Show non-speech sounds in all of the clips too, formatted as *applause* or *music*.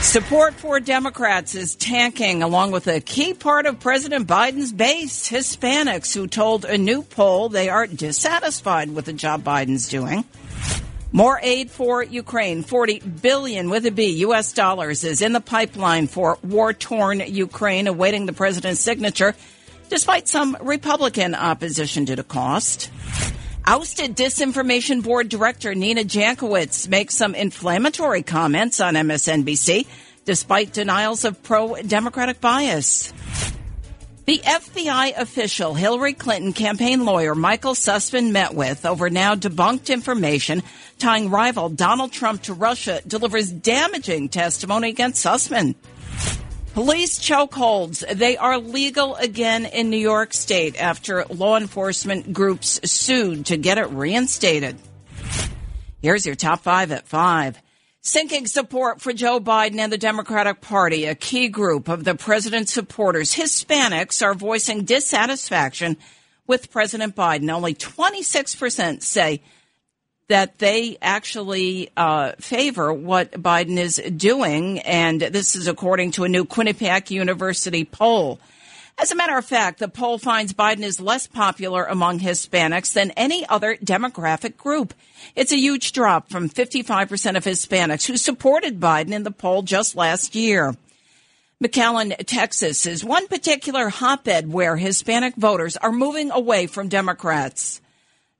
Support for Democrats is tanking, along with a key part of President Biden's base, Hispanics, who told a new poll they are dissatisfied with the job Biden's doing. More aid for Ukraine, 40 billion with a B US dollars is in the pipeline for war-torn Ukraine awaiting the president's signature despite some Republican opposition to the cost. Ousted Disinformation Board Director Nina Jankowicz makes some inflammatory comments on MSNBC despite denials of pro Democratic bias. The FBI official Hillary Clinton campaign lawyer Michael Sussmann met with over now debunked information tying rival Donald Trump to Russia delivers damaging testimony against Sussmann. Police chokeholds. They are legal again in New York State after law enforcement groups sued to get it reinstated. Here's your top five at five. Sinking support for Joe Biden and the Democratic Party, a key group of the president's supporters, Hispanics, are voicing dissatisfaction with President Biden. Only 26% say that they actually uh, favor what Biden is doing. And this is according to a new Quinnipiac University poll. As a matter of fact, the poll finds Biden is less popular among Hispanics than any other demographic group. It's a huge drop from 55% of Hispanics who supported Biden in the poll just last year. McAllen, Texas is one particular hotbed where Hispanic voters are moving away from Democrats.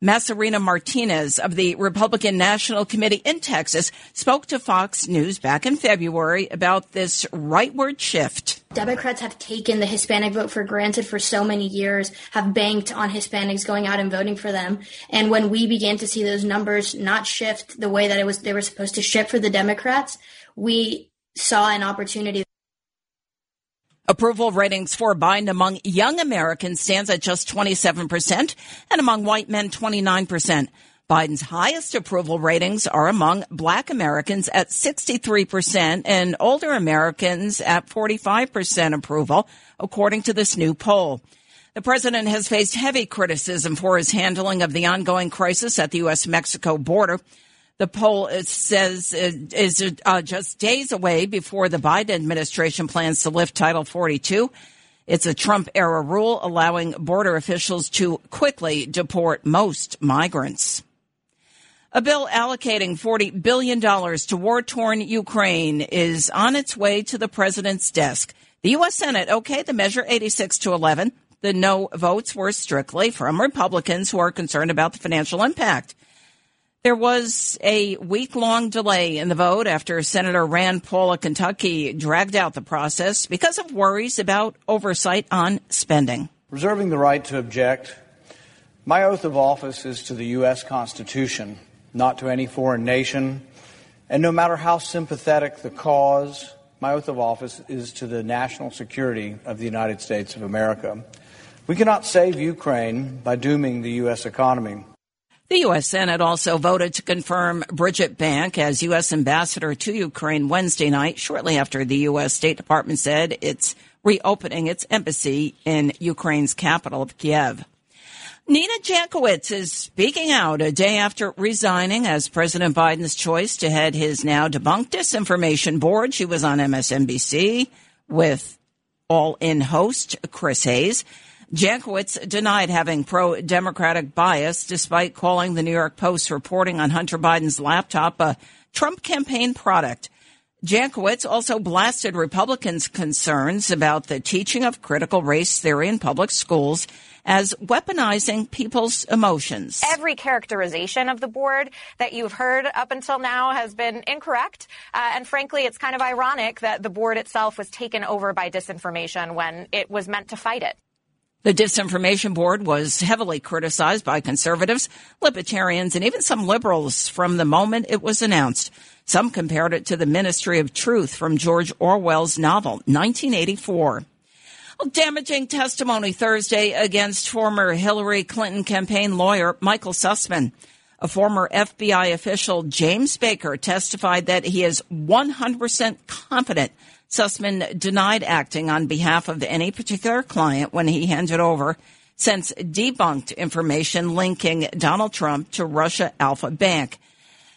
Macarena Martinez of the Republican National Committee in Texas spoke to Fox News back in February about this rightward shift. Democrats have taken the Hispanic vote for granted for so many years, have banked on Hispanics going out and voting for them. And when we began to see those numbers not shift the way that it was they were supposed to shift for the Democrats, we saw an opportunity Approval ratings for Biden among young Americans stands at just 27% and among white men 29%. Biden's highest approval ratings are among black Americans at 63% and older Americans at 45% approval, according to this new poll. The president has faced heavy criticism for his handling of the ongoing crisis at the U.S. Mexico border. The poll says is uh, just days away before the Biden administration plans to lift Title 42. It's a Trump era rule allowing border officials to quickly deport most migrants. A bill allocating $40 billion to war torn Ukraine is on its way to the president's desk. The U.S. Senate okayed the measure 86 to 11. The no votes were strictly from Republicans who are concerned about the financial impact. There was a week long delay in the vote after Senator Rand Paul of Kentucky dragged out the process because of worries about oversight on spending. Reserving the right to object, my oath of office is to the U.S. Constitution, not to any foreign nation. And no matter how sympathetic the cause, my oath of office is to the national security of the United States of America. We cannot save Ukraine by dooming the U.S. economy. The U.S. Senate also voted to confirm Bridget Brink as U.S. ambassador to Ukraine Wednesday night, shortly after the U.S. State Department said it's reopening its embassy in Ukraine's capital of Kiev. Nina Jankowicz is speaking out a day after resigning as President Biden's choice to head his now debunked disinformation board. She was on MSNBC with all in host Chris Hayes. Jankowicz denied having pro Democratic bias despite calling the New York Post reporting on Hunter Biden's laptop a Trump campaign product. Jankowicz also blasted Republicans' concerns about the teaching of critical race theory in public schools as weaponizing people's emotions. Every characterization of the board that you've heard up until now has been incorrect. Uh, and frankly, it's kind of ironic that the board itself was taken over by disinformation when it was meant to fight it. The Disinformation Board was heavily criticized by conservatives, libertarians, and even some liberals from the moment it was announced. Some compared it to the Ministry of Truth from George Orwell's novel, 1984. Well, damaging testimony Thursday against former Hillary Clinton campaign lawyer Michael Sussmann. A former FBI official, James Baker, testified that he is 100% confident Sussmann denied acting on behalf of any particular client when he handed over since debunked information linking Donald Trump to Russia Alpha Bank.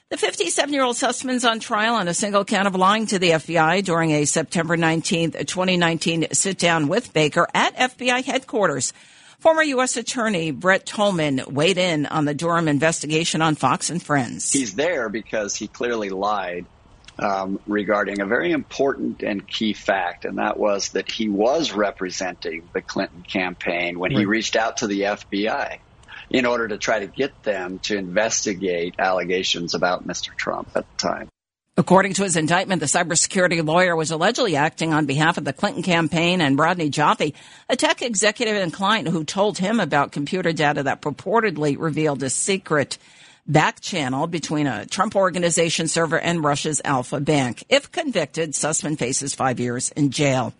The 57 year old Sussmann's on trial on a single count of lying to the FBI during a September 19th, 2019 sit down with Baker at FBI headquarters. Former U.S. Attorney Brett Tolman weighed in on the Durham investigation on Fox and Friends. He's there because he clearly lied um, regarding a very important and key fact, and that was that he was representing the Clinton campaign when he reached out to the FBI in order to try to get them to investigate allegations about Mr. Trump at the time. According to his indictment, the cybersecurity lawyer was allegedly acting on behalf of the Clinton campaign and Rodney Joffe, a tech executive and client who told him about computer data that purportedly revealed a secret back channel between a Trump organization server and Russia's Alpha Bank. If convicted, Sussmann faces five years in jail.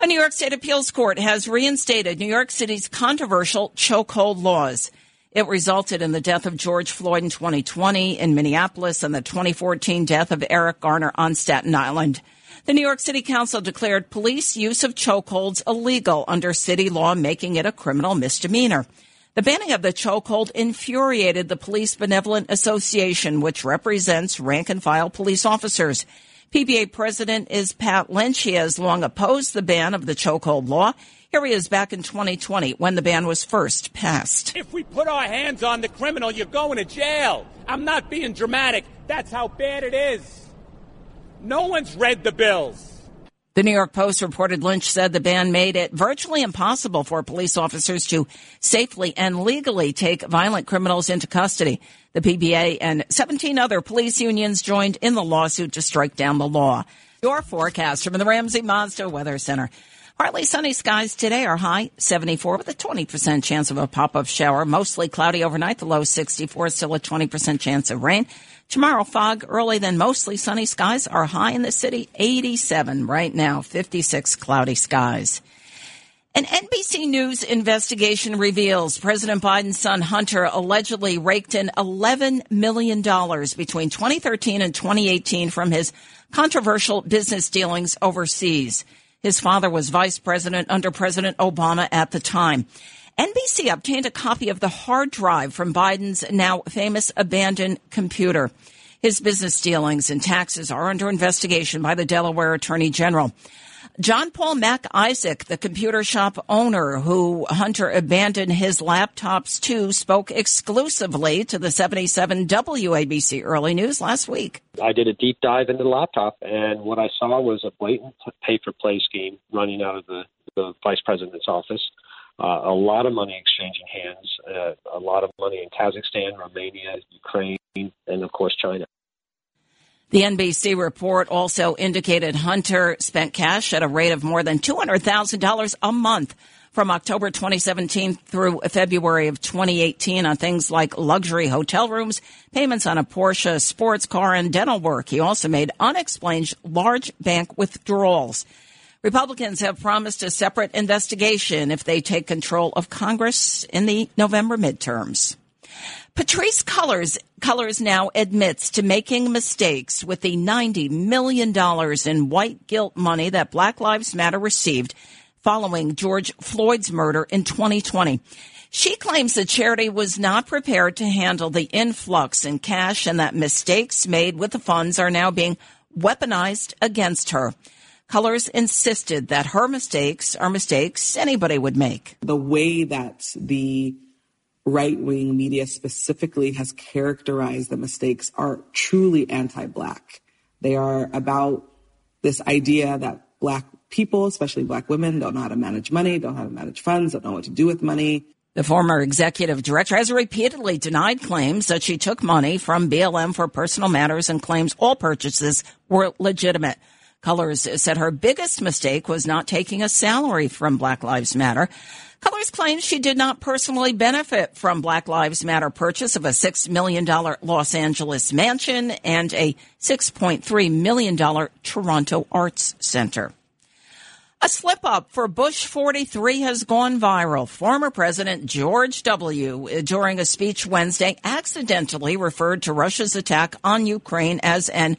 A New York State appeals court has reinstated New York City's controversial chokehold laws. It resulted in the death of George Floyd in 2020 in Minneapolis and the 2014 death of Eric Garner on Staten Island. The New York City Council declared police use of chokeholds illegal under city law, making it a criminal misdemeanor. The banning of the chokehold infuriated the Police Benevolent Association, which represents rank and file police officers. PBA president is Pat Lynch. He has long opposed the ban of the chokehold law. Here he is back in 2020 when the ban was first passed. If we put our hands on the criminal, you're going to jail. I'm not being dramatic. That's how bad it is. No one's read the bills. The New York Post reported Lynch said the ban made it virtually impossible for police officers to safely and legally take violent criminals into custody. The PBA and 17 other police unions joined in the lawsuit to strike down the law. Your forecast from the Ramsey Mazda Weather Center. Partly sunny skies today are high 74 with a 20% chance of a pop-up shower. Mostly cloudy overnight, the low 64, still a 20% chance of rain. Tomorrow, fog early, then mostly sunny skies are high in the city, 87 right now, 56 cloudy skies. An NBC News investigation reveals President Biden's son Hunter allegedly raked in $11 million between 2013 and 2018 from his controversial business dealings overseas. His father was vice president under President Obama at the time. NBC obtained a copy of the hard drive from Biden's now famous abandoned computer. His business dealings and taxes are under investigation by the Delaware Attorney General. John Paul Mac Isaac, the computer shop owner who Hunter abandoned his laptops to, spoke exclusively to the 77 WABC Early News last week. I did a deep dive into the laptop, and what I saw was a blatant pay for play scheme running out of the, the vice president's office uh, a lot of money exchanging hands, uh, a lot of money in Kazakhstan, Romania, Ukraine, and of course China. The NBC report also indicated Hunter spent cash at a rate of more than $200,000 a month from October 2017 through February of 2018 on things like luxury hotel rooms, payments on a Porsche sports car, and dental work. He also made unexplained large bank withdrawals. Republicans have promised a separate investigation if they take control of Congress in the November midterms. Patrisse Cullors, Cullors now admits to making mistakes with the $90 million in white guilt money that Black Lives Matter received following George Floyd's murder in 2020. She claims the charity was not prepared to handle the influx in cash and that mistakes made with the funds are now being weaponized against her. Cullors insisted that her mistakes are mistakes anybody would make. The way that the right wing media specifically has characterized the mistakes are truly anti black. They are about this idea that black people, especially black women, don't know how to manage money, don't know how to manage funds, don't know what to do with money. The former executive director has repeatedly denied claims that she took money from BLM for personal matters and claims all purchases were legitimate. Cullors said her biggest mistake was not taking a salary from Black Lives Matter. Cullors claims she did not personally benefit from Black Lives Matter purchase of a $6 million Los Angeles mansion and a $6.3 million Toronto Arts Center. A slip up for Bush 43 has gone viral. Former President George W., during a speech Wednesday, accidentally referred to Russia's attack on Ukraine as an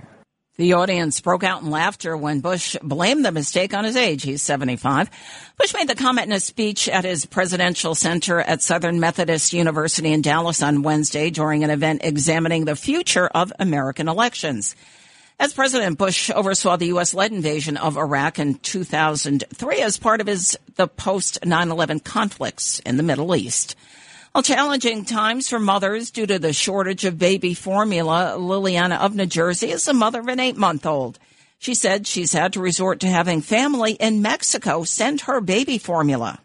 The audience broke out in laughter when Bush blamed the mistake on his age. He's 75. Bush made the comment in a speech at his presidential center at Southern Methodist University in Dallas on Wednesday during an event examining the future of American elections. As President Bush oversaw the U.S. led invasion of Iraq in 2003 as part of his the post 9/11 conflicts in the Middle East. While challenging times for mothers due to the shortage of baby formula, Liliana of New Jersey is the mother of an eight month old. She said she's had to resort to having family in Mexico send her baby formula.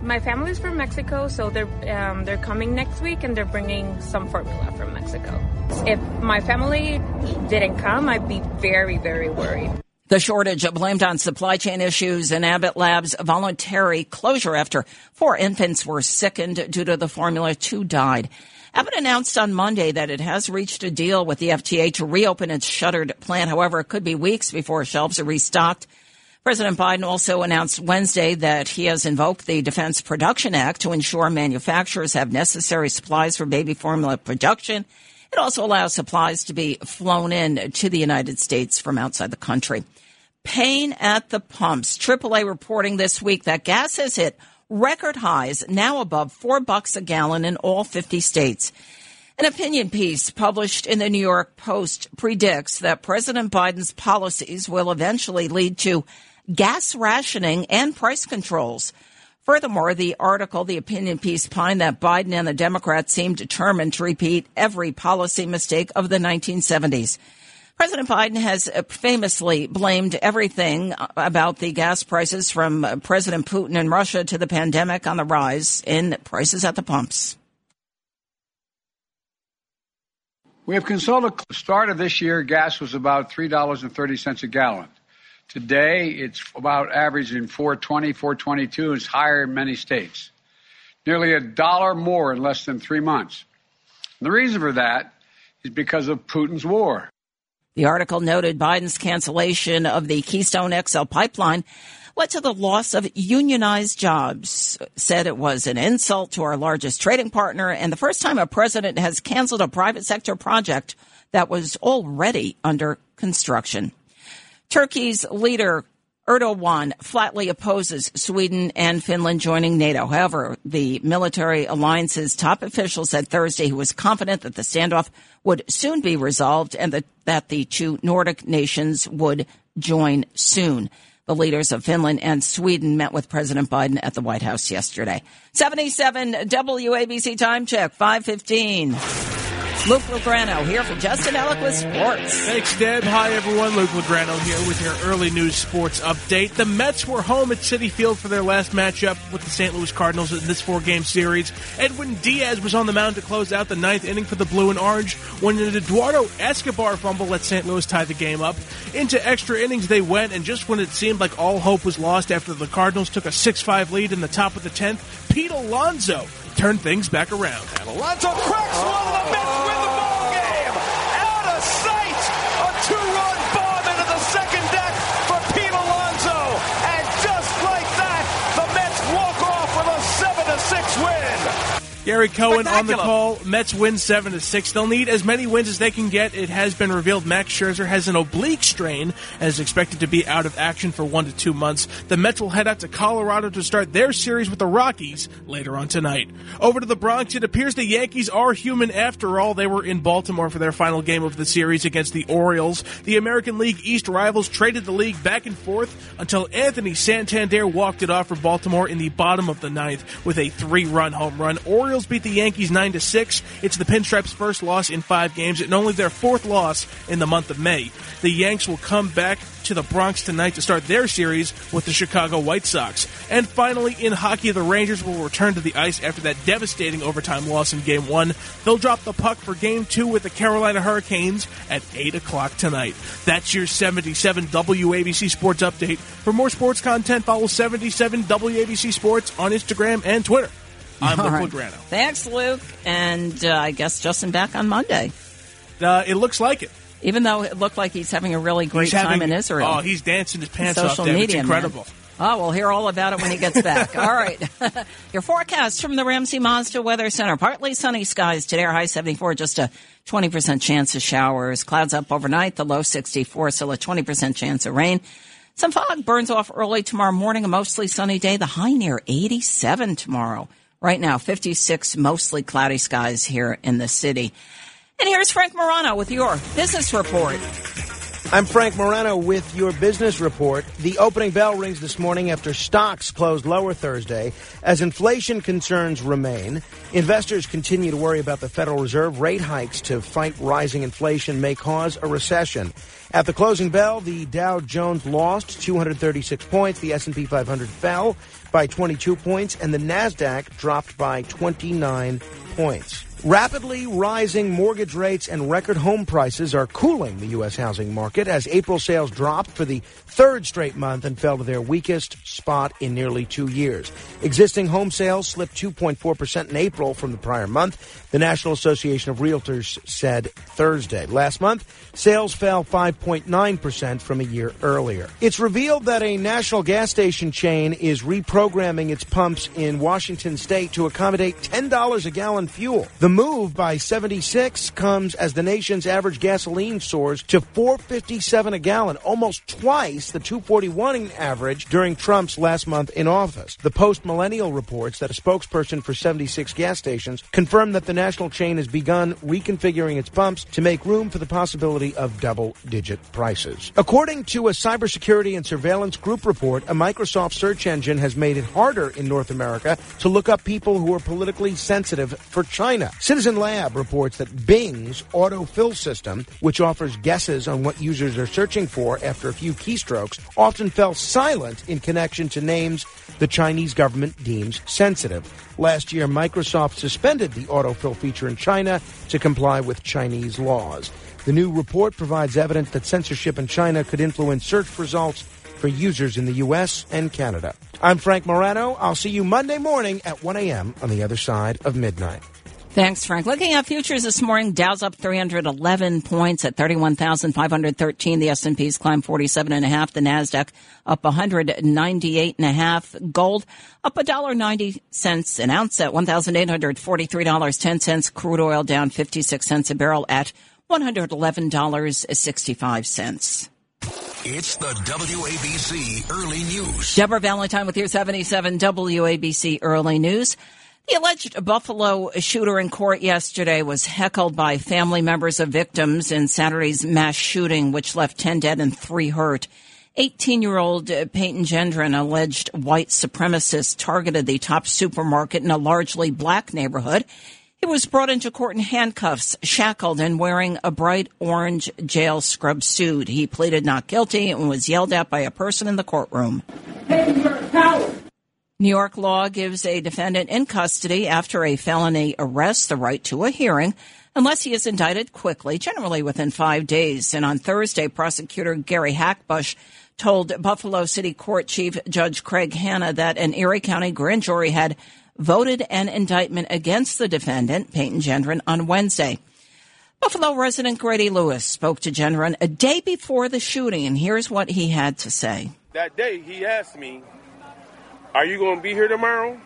My family's from Mexico, so they're um, they're coming next week, and they're bringing some formula from Mexico. If my family didn't come, I'd be very, very worried. The shortage blamed on supply chain issues and Abbott Labs' voluntary closure after four infants were sickened due to the formula. Two died. Abbott announced on Monday that it has reached a deal with the FDA to reopen its shuttered plant. However, it could be weeks before shelves are restocked. President Biden also announced Wednesday that he has invoked the Defense Production Act to ensure manufacturers have necessary supplies for baby formula production. It also allows supplies to be flown in to the United States from outside the country. Pain at the pumps. AAA reporting this week that gas has hit record highs, now above four bucks a gallon in all 50 states. An opinion piece published in the New York Post predicts that President Biden's policies will eventually lead to gas rationing and price controls. Furthermore, the article, the opinion piece, pined that Biden and the Democrats seem determined to repeat every policy mistake of the 1970s. President Biden has famously blamed everything about the gas prices from President Putin and Russia to the pandemic on the rise in prices at the pumps. We have consulted the start of this year, gas was about $3.30 a gallon. Today, it's about averaging 420, 422. It's higher in many states. Nearly a dollar more in less than three months. And the reason for that is because of Putin's war. The article noted Biden's cancellation of the Keystone XL pipeline led to the loss of unionized jobs, said it was an insult to our largest trading partner and the first time a president has canceled a private sector project that was already under construction. Turkey's leader Erdogan flatly opposes Sweden and Finland joining NATO. However, the military alliance's top official said Thursday he was confident that the standoff would soon be resolved and that, that the two Nordic nations would join soon. The leaders of Finland and Sweden met with President Biden at the White House yesterday. 77 WABC time check, 515. Luke Lograno here for Justin Ellick sports. Thanks, Deb. Hi, everyone. Luke Lograno here with your early news sports update. The Mets were home at Citi Field for their last matchup with the St. Louis Cardinals in this four-game series. Edwin Diaz was on the mound to close out the ninth inning for the Blue and Orange when an Eduardo Escobar fumble let St. Louis tie the game up. Into extra innings they went, and just when it seemed like all hope was lost after the Cardinals took a 6-5 lead in the top of the 10th, Pete Alonso turned things back around. Cracks one of the Gary Cohen on the call. Mets win seven to six. They'll need as many wins as they can get. It has been revealed Max Scherzer has an oblique strain and is expected to be out of action for one to two months. The Mets will head out to Colorado to start their series with the Rockies later on tonight. Over to the Bronx, it appears the Yankees are human after all. They were in Baltimore for their final game of the series against the Orioles. The American League East rivals traded the league back and forth until Anthony Santander walked it off for Baltimore in the bottom of the ninth with a three-run home run. Orioles Royals beat the Yankees 9 to 6. It's the Pinstripes' first loss in 5 games and only their fourth loss in the month of May. The Yanks will come back to the Bronx tonight to start their series with the Chicago White Sox. And finally, in hockey, the Rangers will return to the ice after that devastating overtime loss in Game 1. They'll drop the puck for Game 2 with the Carolina Hurricanes at 8 o'clock tonight. That's your 77 WABC Sports Update. For more sports content, follow 77 WABC Sports on Instagram and Twitter. I'm All Luke right. Thanks, Luke. And uh, I guess Justin back on Monday. Uh, it looks like it. Even though it looked like he's having a really great having- time in Israel. Oh, he's dancing his pants Social off. Media, it's man. incredible. Oh, we'll hear all about it when he gets back. all right. *laughs* Your forecast from the Ramsey Mazda Weather Center. Partly sunny skies today, our high 74, just a 20% chance of showers. Clouds up overnight, the low 64, still a 20% chance of rain. Some fog burns off early tomorrow morning, a mostly sunny day, the high near 87 tomorrow. Right now, 56 mostly cloudy skies here in the city. And here's Frank Morano with your business report. I'm Frank Morano with your business report. The opening bell rings this morning after stocks closed lower Thursday as inflation concerns remain. Investors continue to worry about the Federal Reserve rate hikes to fight rising inflation may cause a recession. At the closing bell, the Dow Jones lost 236 points, the S&P 500 fell by 22 points, and the Nasdaq dropped by 29 points. Rapidly rising mortgage rates and record home prices are cooling the U.S. housing market as April sales dropped for the third straight month and fell to their weakest spot in nearly two years. Existing home sales slipped 2.4% in April from the prior month, the National Association of Realtors said Thursday. Last month, sales fell 5.9% from a year earlier. It's revealed that a national gas station chain is reprogramming its pumps in Washington state to accommodate $10 a gallon fuel. The move by 76 comes as the nation's average gasoline soars to 457 a gallon, almost twice the 241 average during Trump's last month in office. The Post Millennial reports that a spokesperson for 76 gas stations confirmed that the national chain has begun reconfiguring its pumps to make room for the possibility of double digit prices. According to a cybersecurity and surveillance group report, a Microsoft search engine has made it harder in North America to look up people who are politically sensitive for China. Citizen Lab reports that Bing's autofill system, which offers guesses on what users are searching for after a few keystrokes, often fell silent in connection to names the Chinese government deems sensitive. Last year, Microsoft suspended the autofill feature in China to comply with Chinese laws. The new report provides evidence that censorship in China could influence search results for users in the U.S. and Canada. I'm Frank Morano. I'll see you Monday morning at 1 a.m. on the other side of midnight. Thanks, Frank. Looking at futures this morning, Dow's up 311 points at 31,513. The S&P's climbed 47 and a half. The Nasdaq up 198 and a half. Gold up a dollar 90 cents an ounce at $1,843.10. Crude oil down 56 cents a barrel at $111.65. It's the WABC Early News. Deborah Valentine with your 77 WABC Early News. The alleged Buffalo shooter in court yesterday was heckled by family members of victims in Saturday's mass shooting, which left 10 dead and 3 hurt. 18 year old Peyton Gendron, alleged white supremacist, targeted the top supermarket in a largely black neighborhood. He was brought into court in handcuffs, shackled, and wearing a bright orange jail scrub suit. He pleaded not guilty and was yelled at by a person in the courtroom. New York law gives a defendant in custody after a felony arrest the right to a hearing unless he is indicted quickly, generally within five days. And on Thursday, prosecutor Gary Hackbush told Buffalo City Court Chief Judge Craig Hanna that an Erie County grand jury had voted an indictment against the defendant, Peyton Gendron, on Wednesday. Buffalo resident Grady Lewis spoke to Gendron a day before the shooting, and here's what he had to say. That day, he asked me, Are you going to be here tomorrow?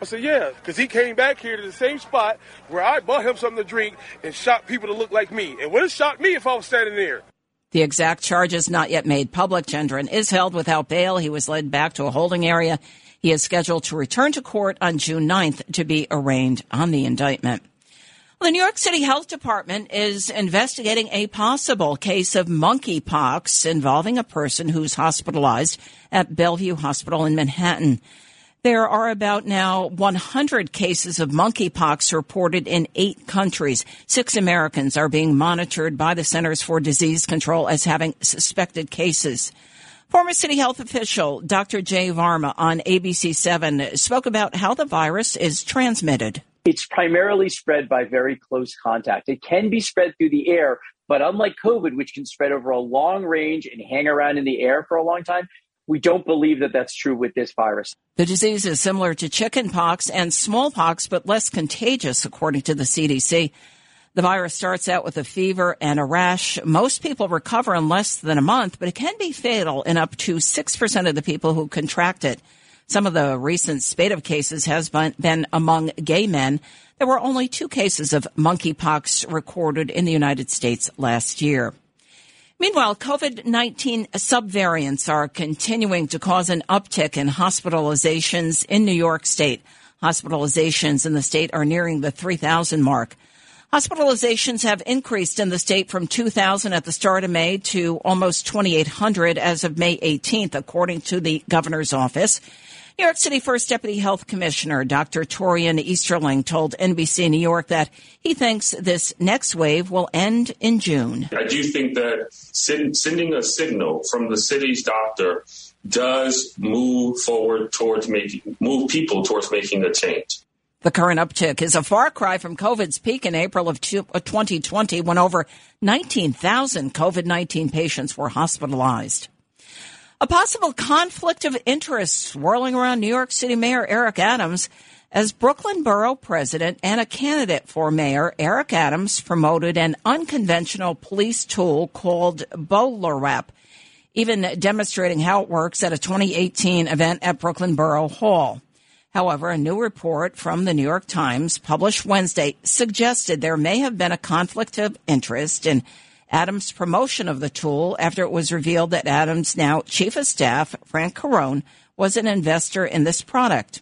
I said, Yeah, because he came back here to the same spot where I bought him something to drink and shot people to look like me. It would have shot me if I was standing there. The exact charges not yet made public. Gendron is held without bail. He was led back to a holding area. He is scheduled to return to court on June 9th to be arraigned on the indictment. The New York City Health Department is investigating a possible case of monkeypox involving a person who's hospitalized at Bellevue Hospital in Manhattan. There are about now 100 cases of monkeypox reported in eight countries. Six Americans are being monitored by the Centers for Disease Control as having suspected cases. Former city health official Dr. Jay Varma on ABC7 spoke about how the virus is transmitted. It's primarily spread by very close contact. It can be spread through the air, but unlike COVID, which can spread over a long range and hang around in the air for a long time, we don't believe that that's true with this virus. The disease is similar to chickenpox and smallpox, but less contagious, according to the CDC. The virus starts out with a fever and a rash. Most people recover in less than a month, but it can be fatal in up to 6% of the people who contract it. Some of the recent spate of cases has been among gay men. There were only two cases of monkeypox recorded in the United States last year. Meanwhile, COVID-19 subvariants are continuing to cause an uptick in hospitalizations in New York State. Hospitalizations in the state are nearing the 3,000 mark. Hospitalizations have increased in the state from 2,000 at the start of May to almost 2,800 as of May 18th, according to the governor's office. New York City First Deputy Health Commissioner Dr. Torian Easterling told NBC New York that he thinks this next wave will end in June. I do think that sending a signal from the city's doctor does move forward towards making, move people towards making a change. The current uptick is a far cry from COVID's peak in April of 2020 uh, when over 19,000 COVID-19 patients were hospitalized. A possible conflict of interest swirling around New York City Mayor Eric Adams. As Brooklyn Borough President and a candidate for mayor, Eric Adams promoted an unconventional police tool called BolaWrap, even demonstrating how it works at a 2018 event at Brooklyn Borough Hall. However, a new report from the New York Times published Wednesday suggested there may have been a conflict of interest in Adams' promotion of the tool after it was revealed that Adams' now chief of staff, Frank Carone, was an investor in this product.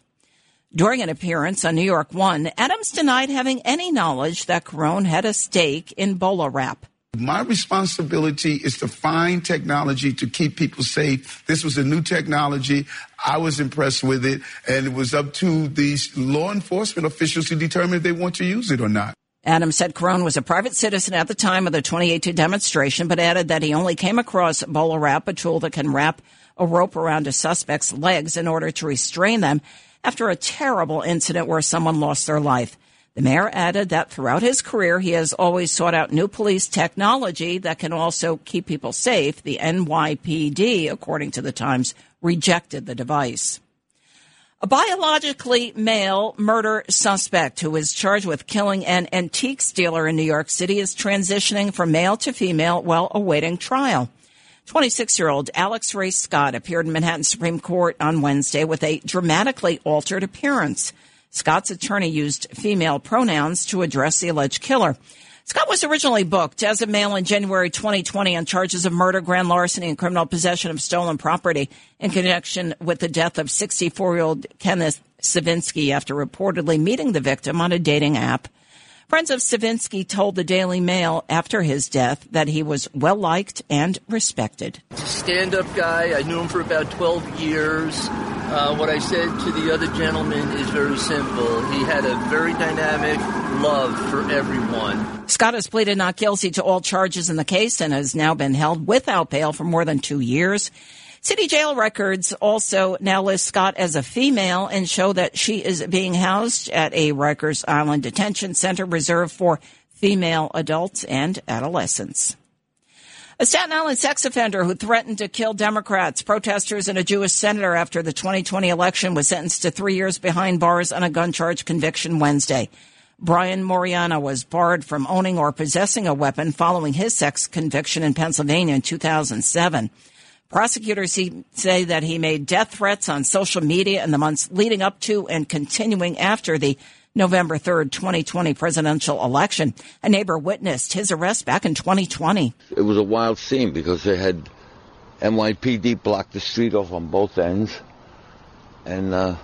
During an appearance on New York One, Adams denied having any knowledge that Carone had a stake in BolaWrap. My responsibility is to find technology to keep people safe. This was a new technology. I was impressed with it, and it was up to these law enforcement officials to determine if they want to use it or not. Adams said Carone was a private citizen at the time of the 2018 demonstration, but added that he only came across Bola Wrap, a tool that can wrap a rope around a suspect's legs in order to restrain them after a terrible incident where someone lost their life. The mayor added that throughout his career, he has always sought out new police technology that can also keep people safe. The NYPD, according to the Times, rejected the device. A biologically male murder suspect who is charged with killing an antiques dealer in New York City is transitioning from male to female while awaiting trial. 26 year old Alex Ray Scott appeared in Manhattan Supreme Court on Wednesday with a dramatically altered appearance. Scott's attorney used female pronouns to address the alleged killer. Scott was originally booked as a male in January 2020 on charges of murder, grand larceny, and criminal possession of stolen property in connection with the death of 64 year old Kenneth Savinsky after reportedly meeting the victim on a dating app. Friends of Savinsky told the Daily Mail after his death that he was well liked and respected. Stand up guy. I knew him for about 12 years. Uh, what I said to the other gentleman is very simple. He had a very dynamic love for everyone. Scott has pleaded not guilty to all charges in the case and has now been held without bail for more than two years. City jail records also now list Scott as a female and show that she is being housed at a Rikers Island detention center reserved for female adults and adolescents. A Staten Island sex offender who threatened to kill Democrats, protesters, and a Jewish senator after the 2020 election was sentenced to three years behind bars on a gun charge conviction Wednesday. Brian Moriana was barred from owning or possessing a weapon following his sex conviction in Pennsylvania in 2007. Prosecutors say that he made death threats on social media in the months leading up to and continuing after the November 3rd, 2020 presidential election. A neighbor witnessed his arrest back in 2020. It was a wild scene because they had NYPD blocked the street off on both ends. And uh,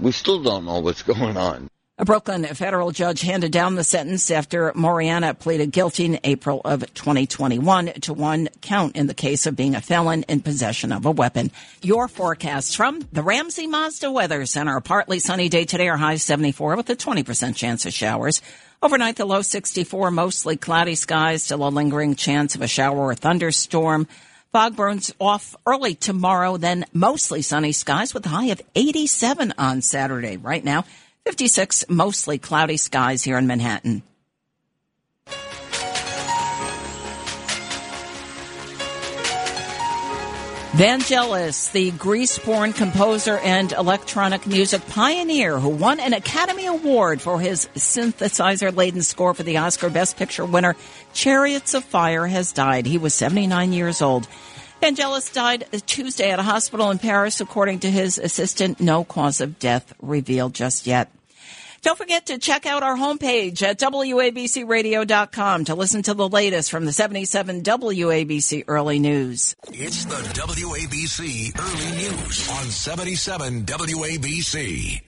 we still don't know what's *laughs* going on. A Brooklyn federal judge handed down the sentence after Moriana pleaded guilty in April of 2021 to one count in the case of being a felon in possession of a weapon. Your forecast from the Ramsey Mazda Weather Center. Partly sunny day today, our high 74 with a 20% chance of showers. Overnight, the low 64, mostly cloudy skies, still a lingering chance of a shower or thunderstorm. Fog burns off early tomorrow, then mostly sunny skies with a high of 87 on Saturday. Right now, 56 mostly cloudy skies here in Manhattan. Vangelis, the Greece-born composer and electronic music pioneer who won an Academy Award for his synthesizer-laden score for the Oscar Best Picture winner Chariots of Fire, has died. He was 79 years old. Vangelis died Tuesday at a hospital in Paris, according to his assistant. No cause of death revealed just yet. Don't forget to check out our homepage at WABCRadio.com to listen to the latest from the 77 WABC Early News. It's the WABC Early News on 77 WABC.